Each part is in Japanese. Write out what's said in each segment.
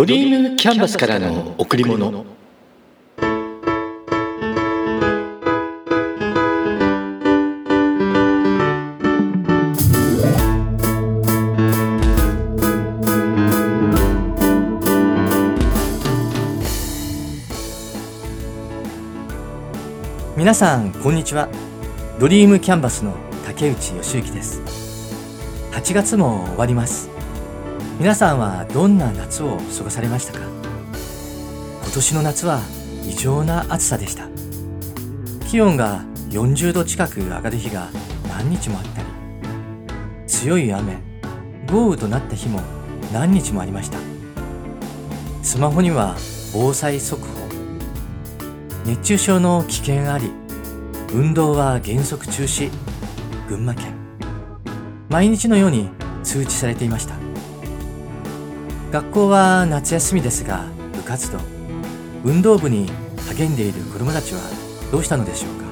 ドリームキャンバスからの贈り物。皆さんこんにちは。ドリームキャンバスの竹内義之です。8月も終わります。皆さんはどんな夏を過ごされましたか？今年の夏は異常な暑さでした。気温が40度近く上がる日が何日もあったり強い雨豪雨となった日も何日もありました。スマホには防災速報熱中症の危険あり運動は原則中止群馬県。毎日のように通知されていました。学校は夏休みですが部活動運動部に励んでいる子どもたちはどうしたのでしょうか？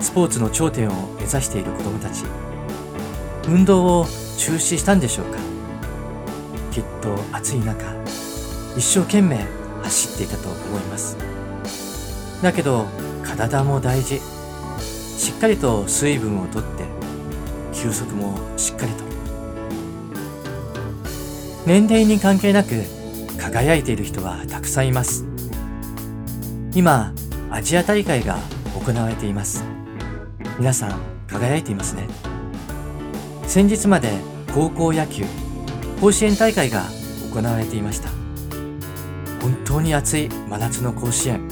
スポーツの頂点を目指している子どもたち運動を中止したんでしょうか？きっと暑い中一生懸命走っていたと思います。だけど体も大事。しっかりと水分をとって休息もしっかりと。年齢に関係なく輝いている人はたくさんいます。今アジア大会が行われています。皆さん輝いていますね。先日まで高校野球甲子園大会が行われていました。本当に熱い真夏の甲子園。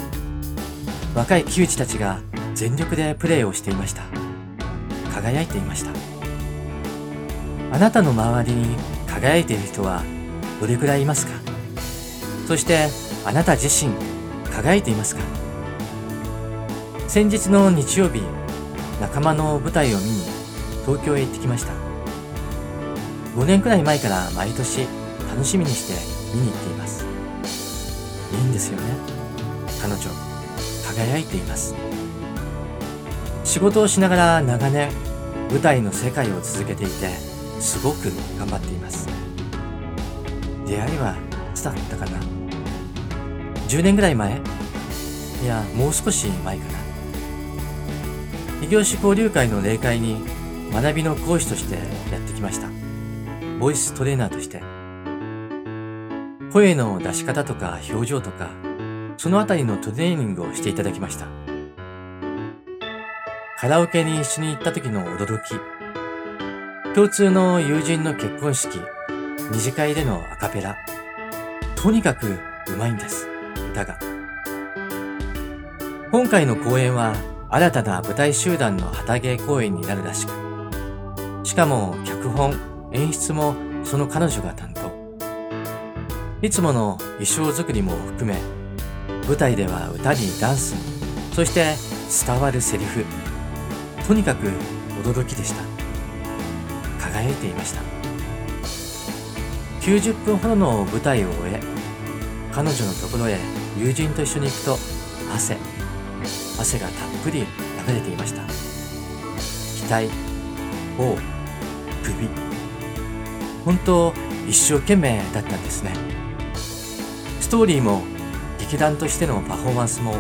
若い球児たちが全力でプレーをしていました。輝いていました。あなたの周りに輝いている人はどれくらいいますか？そしてあなた自身輝いていますか？先日の日曜日仲間の舞台を見に東京へ行ってきました。5年くらい前から毎年楽しみにして見に行っています。いいんですよね。彼女輝いています。仕事をしながら長年舞台の世界を続けていてすごく頑張っています。出会いはいつだったかな？10年ぐらい前？いやもう少し前かな。異業種交流会の例会に学びの講師としてやってきました。ボイストレーナーとして。声の出し方とか表情とかそのあたりのトレーニングをしていただきました。カラオケに一緒に行った時の驚き。共通の友人の結婚式。二次会でのアカペラ。とにかくうまいんです。歌が。今回の公演は新たな舞台集団の旗芸公演になるらしく。しかも脚本演出もその彼女が担当。いつもの衣装作りも含め舞台では歌にダンスそして伝わるセリフ。とにかく驚きでした。輝いていました。90分ほどの舞台を終え彼女のところへ友人と一緒に行くと汗汗がたっぷり流れていました。額頬首。本当一生懸命だったんですね。ストーリーも劇団としてのパフォーマンスもも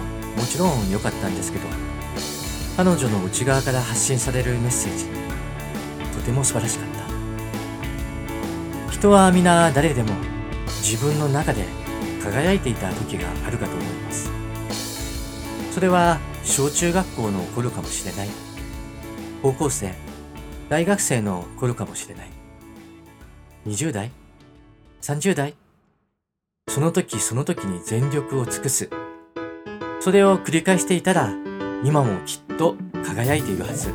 ちろん良かったんですけど彼女の内側から発信されるメッセージとても素晴らしかった。人は皆誰でも自分の中で輝いていた時があるかと思います。それは小中学校の頃かもしれない。高校生大学生の頃かもしれない。20代30代その時その時に全力を尽くす。それを繰り返していたら今もきっと輝いているはず。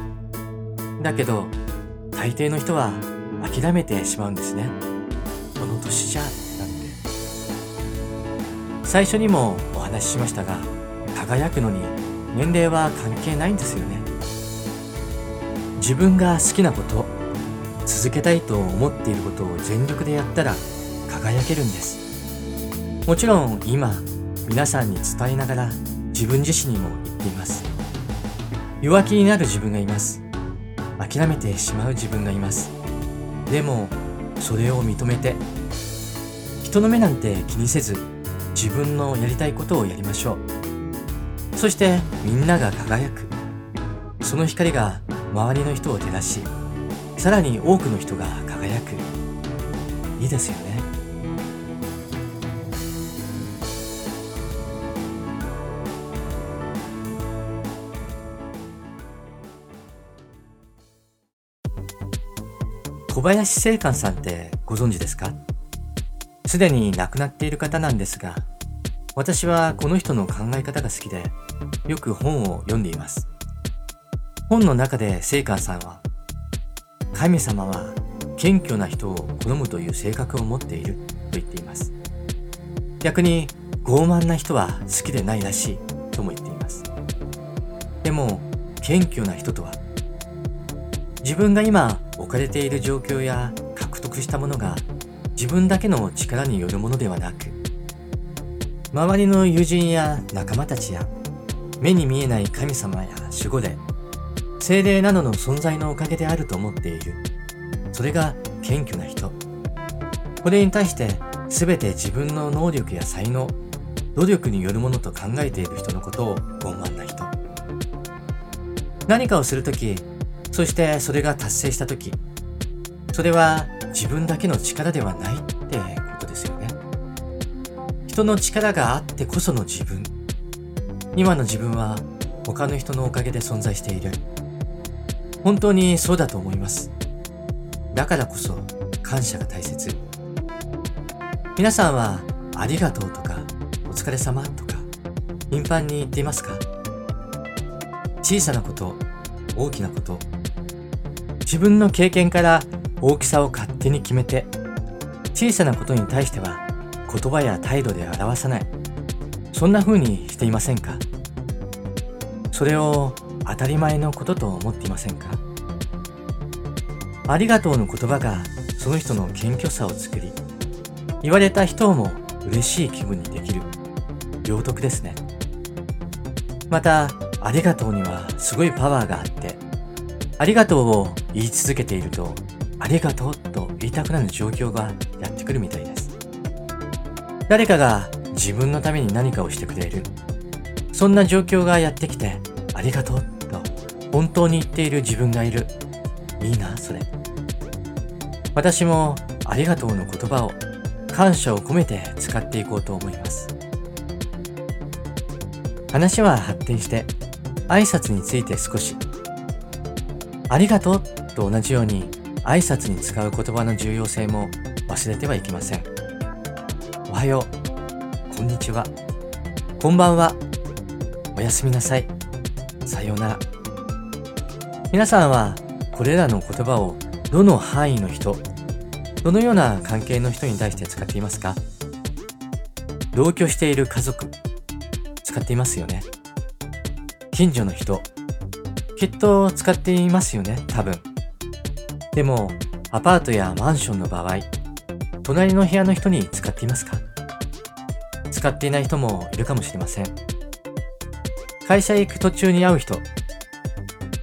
だけど大抵の人は諦めてしまうんですね。この年じゃなんて最初にもお話ししましたが輝くのに年齢は関係ないんですよね。自分が好きなこと続けたいと思っていることを全力でやったら輝けるんです。もちろん今皆さんに伝えながら自分自身にも言っています。弱気になる自分がいます。諦めてしまう自分がいます。でもそれを認めて人の目なんて気にせず自分のやりたいことをやりましょう。そしてみんなが輝く。その光が周りの人を照らしさらに多くの人が輝く。いいですよね。林正観さんってご存知ですか？すでに亡くなっている方なんですが、私はこの人の考え方が好きで、よく本を読んでいます。本の中で聖観さんは、神様は謙虚な人を好むという性格を持っていると言っています。逆に傲慢な人は好きでないらしいとも言っています。でも、謙虚な人とは、自分が今置かれている状況や獲得したものが自分だけの力によるものではなく、周りの友人や仲間たちや目に見えない神様や守護霊、精霊などの存在のおかげであると思っている。それが謙虚な人。これに対して全て自分の能力や才能、努力によるものと考えている人のことを傲慢な人。何かをするとき、そしてそれが達成したとき、それは自分だけの力ではないってことですよね。人の力があってこその自分。今の自分は他の人のおかげで存在している。本当にそうだと思います。だからこそ感謝が大切。皆さんはありがとうとかお疲れ様とか頻繁に言っていますか？小さなこと、大きなこと、自分の経験から大きさを勝手に決めて小さなことに対しては言葉や態度で表さない。そんな風にしていませんか？それを当たり前のことと思っていませんか？ありがとうの言葉がその人の謙虚さを作り言われた人も嬉しい気分にできる。両得ですね。またありがとうにはすごいパワーがあってありがとうを言い続けているとありがとうと言いたくなる状況がやってくるみたいです。誰かが自分のために何かをしてくれる。そんな状況がやってきて、ありがとうと本当に言っている自分がいる。いいな、それ。私もありがとうの言葉を感謝を込めて使っていこうと思います。話は発展して挨拶について少し。ありがとうと同じように挨拶に使う言葉の重要性も忘れてはいけません。おはよう、こんにちは、こんばんは、おやすみなさい、さようなら。皆さんはこれらの言葉をどの範囲の人、どのような関係の人に対して使っていますか？同居している家族、使っていますよね。近所の人、きっと使っていますよね、多分。でも、アパートやマンションの場合、隣の部屋の人に使っていますか？使っていない人もいるかもしれません。会社へ行く途中に会う人、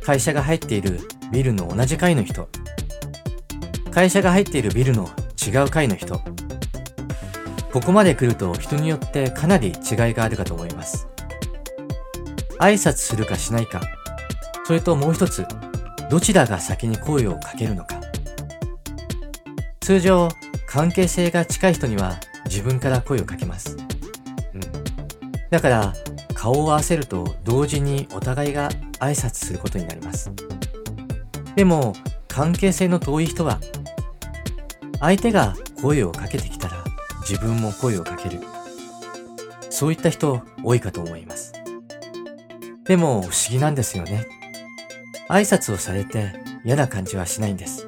会社が入っているビルの同じ階の人、会社が入っているビルの違う階の人、ここまで来ると人によってかなり違いがあるかと思います。挨拶するかしないか、それともう一つ、どちらが先に声をかけるのか。通常、関係性が近い人には自分から声をかけます。うん。だから、顔を合わせると同時にお互いが挨拶することになります。でも、関係性の遠い人は、相手が声をかけてきたら自分も声をかける。そういった人多いかと思います。でも不思議なんですよね。挨拶をされて嫌な感じはしないんです。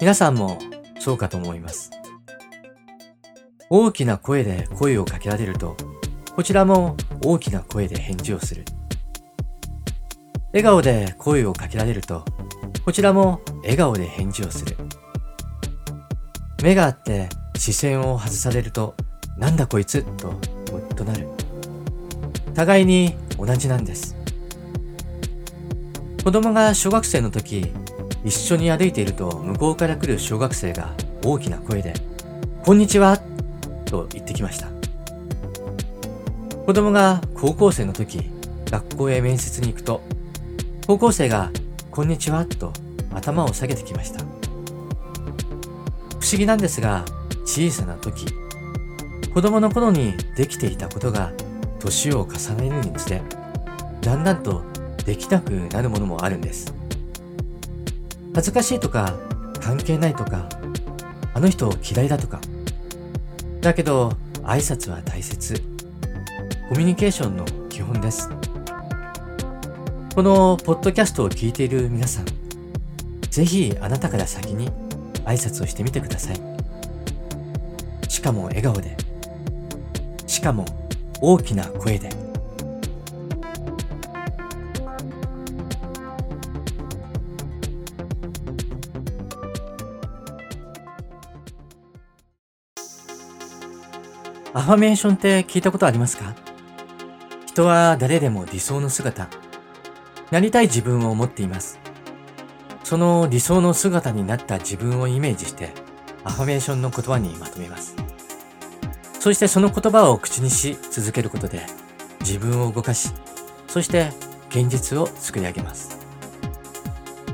皆さんもそうかと思います。大きな声で声をかけられると、こちらも大きな声で返事をする。笑顔で声をかけられると、こちらも笑顔で返事をする。目があって視線を外されると、なんだこいつ？とムッとなる。互いに同じなんです。子供が小学生の時、一緒に歩いていると向こうから来る小学生が大きな声で、こんにちはと言ってきました。子供が高校生の時、学校へ面接に行くと、高校生がこんにちはと頭を下げてきました。不思議なんですが、小さな時、子供の頃にできていたことが年を重ねるにつれ、だんだんとできなくなるものもあるんです。恥ずかしいとか、関係ないとか、あの人嫌いだとか。だけど、挨拶は大切。コミュニケーションの基本です。このポッドキャストを聞いている皆さん、ぜひあなたから先に挨拶をしてみてください。しかも笑顔で。しかも大きな声で。ファメーションって聞いたことありますか？人は誰でも理想の姿、なりたい自分を持っています。その理想の姿になった自分をイメージして、アファメーションの言葉にまとめます。そしてその言葉を口にし続けることで、自分を動かし、そして現実を作り上げます。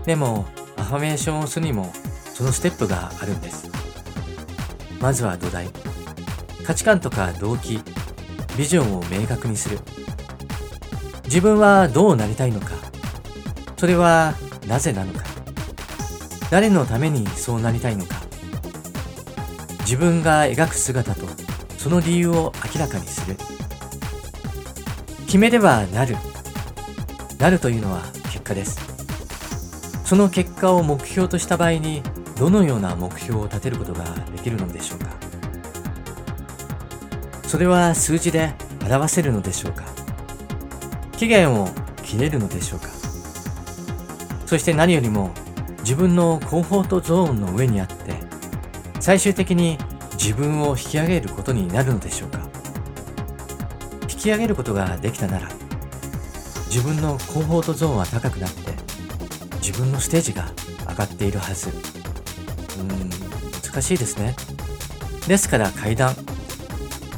でも、アファメーションをするにも、そのステップがあるんです。まずは土台。価値観とか動機、ビジョンを明確にする。自分はどうなりたいのか。それはなぜなのか。誰のためにそうなりたいのか。自分が描く姿とその理由を明らかにする。決めればなる。なるというのは結果です。その結果を目標とした場合にどのような目標を立てることができるのでしょうかそれは数字で表せるのでしょうか？期限を切れるのでしょうか？そして何よりも自分のコンフォートゾーンの上にあって最終的に自分を引き上げることになるのでしょうか？引き上げることができたなら自分のコンフォートゾーンは高くなって自分のステージが上がっているはず。うーん難しいですね。ですから階段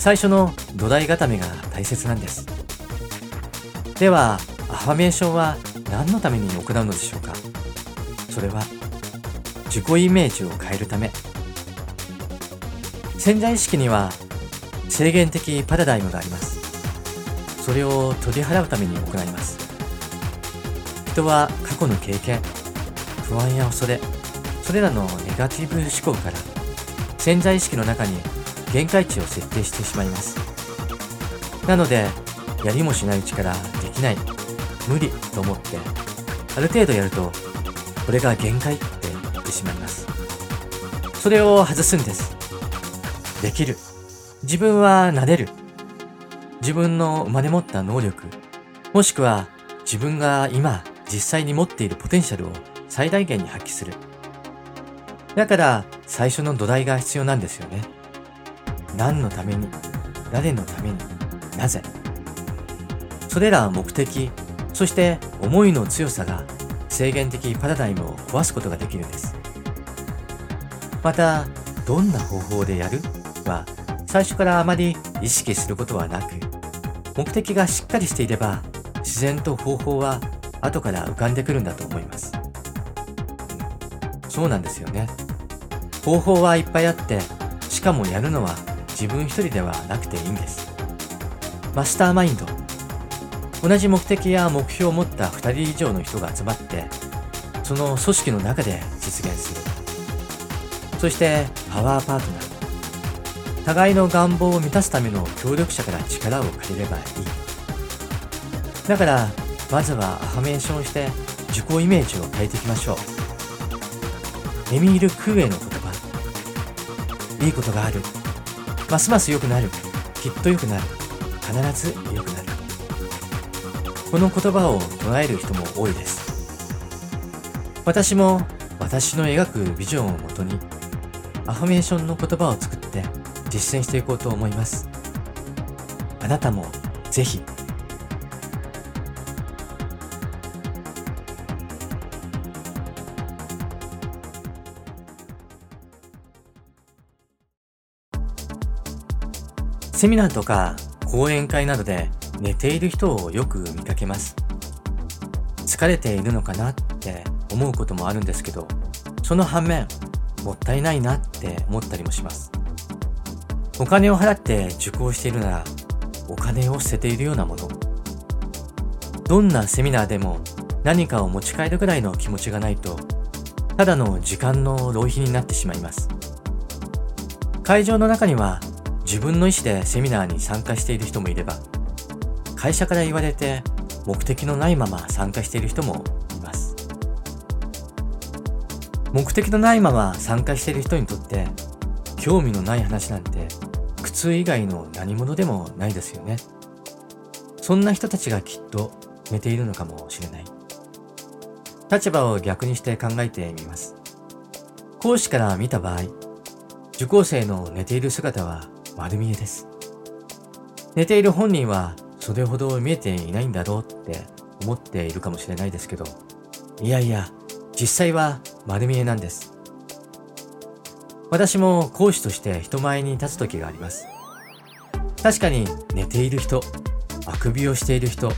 最初の土台固めが大切なんです。ではアファメーションは何のために行うのでしょうか？それは自己イメージを変えるため。潜在意識には制限的パラダイムがあります。それを取り払うために行います。人は過去の経験不安や恐れそれらのネガティブ思考から潜在意識の中に限界値を設定してしまいます。なのでやりもしないうちからできない無理と思ってある程度やるとこれが限界って言ってしまいます。それを外すんです。できる。自分はなれる。自分の生まれ持った能力。もしくは自分が今実際に持っているポテンシャルを最大限に発揮する。だから最初の土台が必要なんですよね。何のために？誰のために？なぜ？それら目的そして思いの強さが制限的パラダイムを壊すことができるんです。またどんな方法でやる？は最初からあまり意識することはなく目的がしっかりしていれば自然と方法は後から浮かんでくるんだと思います。そうなんですよね。方法はいっぱいあってしかもやるのは自分一人ではなくていいんです。マスターマインド。同じ目的や目標を持った2人以上の人が集まって、その組織の中で実現する。そしてパワーパートナー。互いの願望を満たすための協力者から力を借りればいい。だから、まずはアファメーションして自己イメージを変えていきましょう。エミール・クーエの言葉。いいことがある。ますます良くなる。きっと良くなる。必ず良くなる。この言葉を唱える人も多いです。私も私の描くビジョンをもとにアファメーションの言葉を作って実践していこうと思います。あなたもぜひセミナーとか講演会などで寝ている人をよく見かけます。疲れているのかなって思うこともあるんですけど、その反面、もったいないなって思ったりもします。お金を払って受講しているなら、お金を捨てているようなもの。どんなセミナーでも何かを持ち帰るぐらいの気持ちがないと、ただの時間の浪費になってしまいます。会場の中には自分の意思でセミナーに参加している人もいれば、会社から言われて目的のないまま参加している人もいます。目的のないまま参加している人にとって、興味のない話なんて苦痛以外の何者でもないですよね。そんな人たちがきっと寝ているのかもしれない。立場を逆にして考えてみます。講師から見た場合、受講生の寝ている姿は丸見えです。寝ている本人はそれほど見えていないんだろうって思っているかもしれないですけど、いやいや、実際は丸見えなんです。私も講師として人前に立つ時があります。確かに寝ている人、あくびをしている人、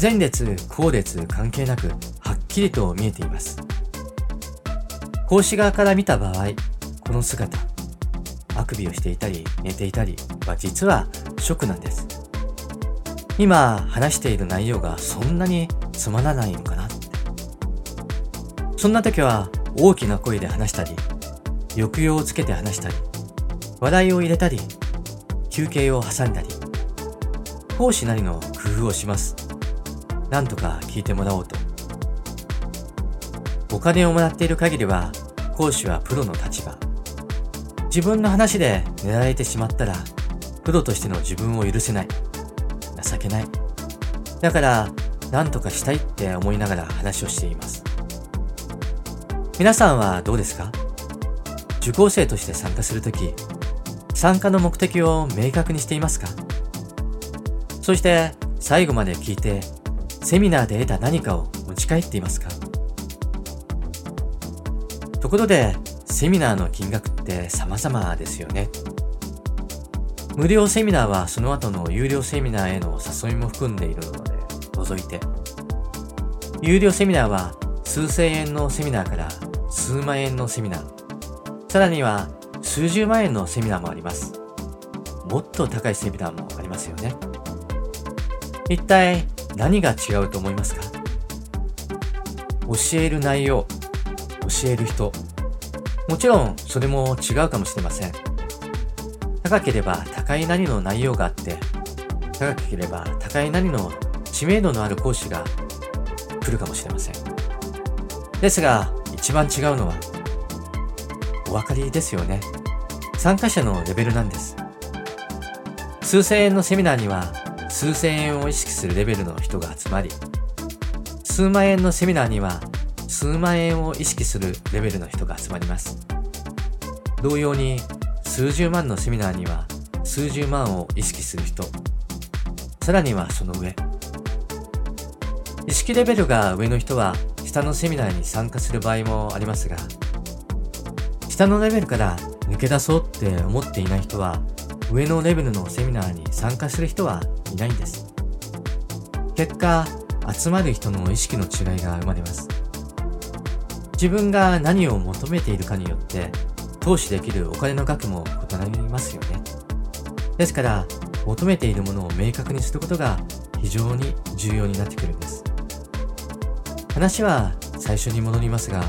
前列、後列関係なくはっきりと見えています。講師側から見た場合、この姿、くびをしていたり寝ていたりは実はショックなんです。今話している内容がそんなにつまらないのかなって。そんな時は大きな声で話したり、抑揚をつけて話したり、笑いを入れたり、休憩を挟んだり、講師なりの工夫をします。なんとか聞いてもらおうと。お金をもらっている限りは、講師はプロの立場。自分の話で寝られてしまったら、プロとしての自分を許せない。情けない。だから、何とかしたいって思いながら話をしています。皆さんはどうですか？受講生として参加するとき、参加の目的を明確にしていますか？そして最後まで聞いて、セミナーで得た何かを持ち帰っていますか？ところで、セミナーの金額って様々ですよね。無料セミナーはその後の有料セミナーへの誘いも含んでいるので除いて、有料セミナーは数千円のセミナーから数万円のセミナー、さらには数十万円のセミナーもあります。もっと高いセミナーもありますよね。一体何が違うと思いますか？教える内容、教える人。もちろんそれも違うかもしれません。高ければ高いなりの内容があって、高ければ高いなりの知名度のある講師が来るかもしれません。ですが、一番違うのは、お分かりですよね。参加者のレベルなんです。数千円のセミナーには、数千円を意識するレベルの人が集まり、数万円のセミナーには、数万円を意識するレベルの人が集まります。同様に、数十万のセミナーには数十万を意識する人、さらにはその上。意識レベルが上の人は下のセミナーに参加する場合もありますが、下のレベルから抜け出そうって思っていない人は上のレベルのセミナーに参加する人はいないんです。結果、集まる人の意識の違いが生まれます。自分が何を求めているかによって投資できるお金の額も異なりますよね。ですから、求めているものを明確にすることが非常に重要になってくるんです。話は最初に戻りますが、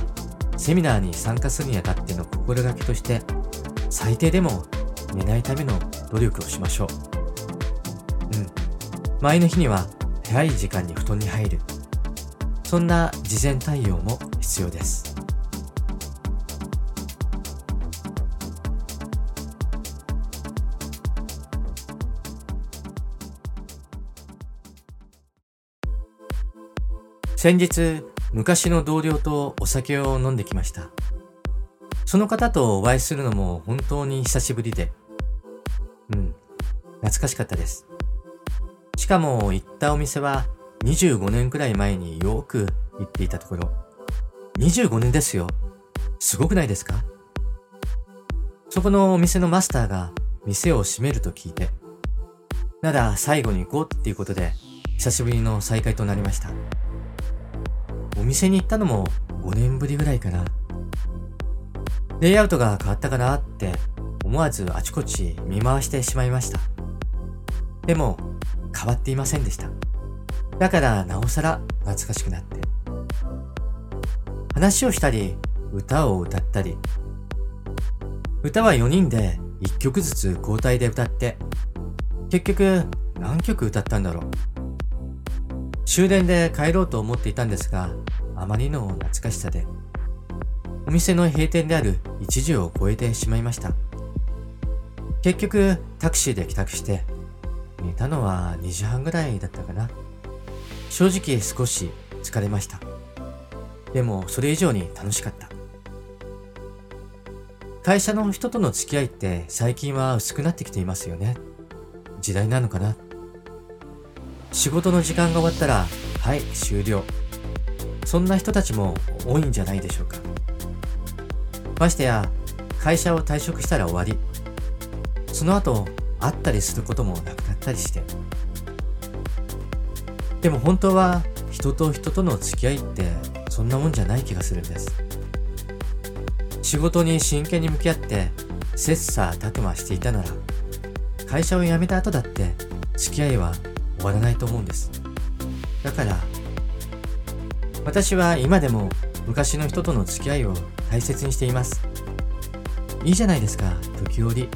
セミナーに参加するにあたっての心がけとして、最低でも寝ないための努力をしましょう。うん。前の日には早い時間に布団に入る。そんな事前対応も必要です。先日、昔の同僚とお酒を飲んできました。その方とお会いするのも本当に久しぶりで、うん、懐かしかったです。しかも行ったお店は25年くらい前によく行っていたところ、25年ですよ。すごくないですか？そこのお店のマスターが店を閉めると聞いて、なら最後に行こうっていうことで、久しぶりの再会となりました。お店に行ったのも5年ぶりぐらいかな。レイアウトが変わったかなって思わずあちこち見回してしまいました。でも変わっていませんでした。だからなおさら懐かしくなって。話をしたり、歌を歌ったり。歌は4人で1曲ずつ交代で歌って、結局何曲歌ったんだろう。終電で帰ろうと思っていたんですが、あまりの懐かしさで、お店の閉店である1時を超えてしまいました。結局、タクシーで帰宅して、寝たのは2時半ぐらいだったかな。正直少し疲れました。でも、それ以上に楽しかった。会社の人との付き合いって最近は薄くなってきていますよね。時代なのかな。仕事の時間が終わったら、はい、終了。そんな人たちも多いんじゃないでしょうか。ましてや、会社を退職したら終わり。その後、会ったりすることもなくなったりして。でも本当は、人と人との付き合いってそんなもんじゃない気がするんです。仕事に真剣に向き合って切磋琢磨していたなら会社を辞めた後だって付き合いは終わらないと思うんです。だから私は今でも昔の人との付き合いを大切にしています。いいじゃないですか時折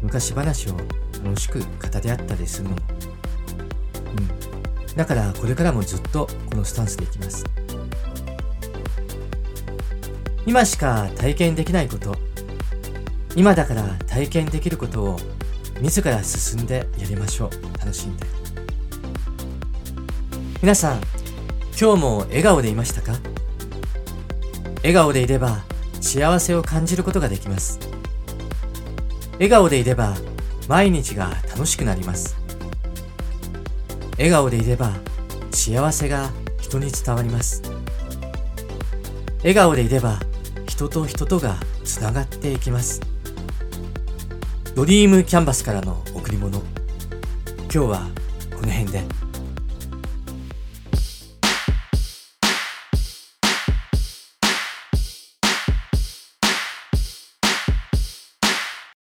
昔話を楽しく語り合ったりするのも。うん。だからこれからもずっとこのスタンスでいきます。今しか体験できないこと。今だから体験できることを自ら進んでやりましょう。楽しんで。皆さん今日も笑顔でいましたか？笑顔でいれば幸せを感じることができます。笑顔でいれば毎日が楽しくなります。笑顔でいれば幸せが人に伝わります。笑顔でいれば人と人とがつながっていきますドリームキャンバスからの贈り物今日はこの辺で。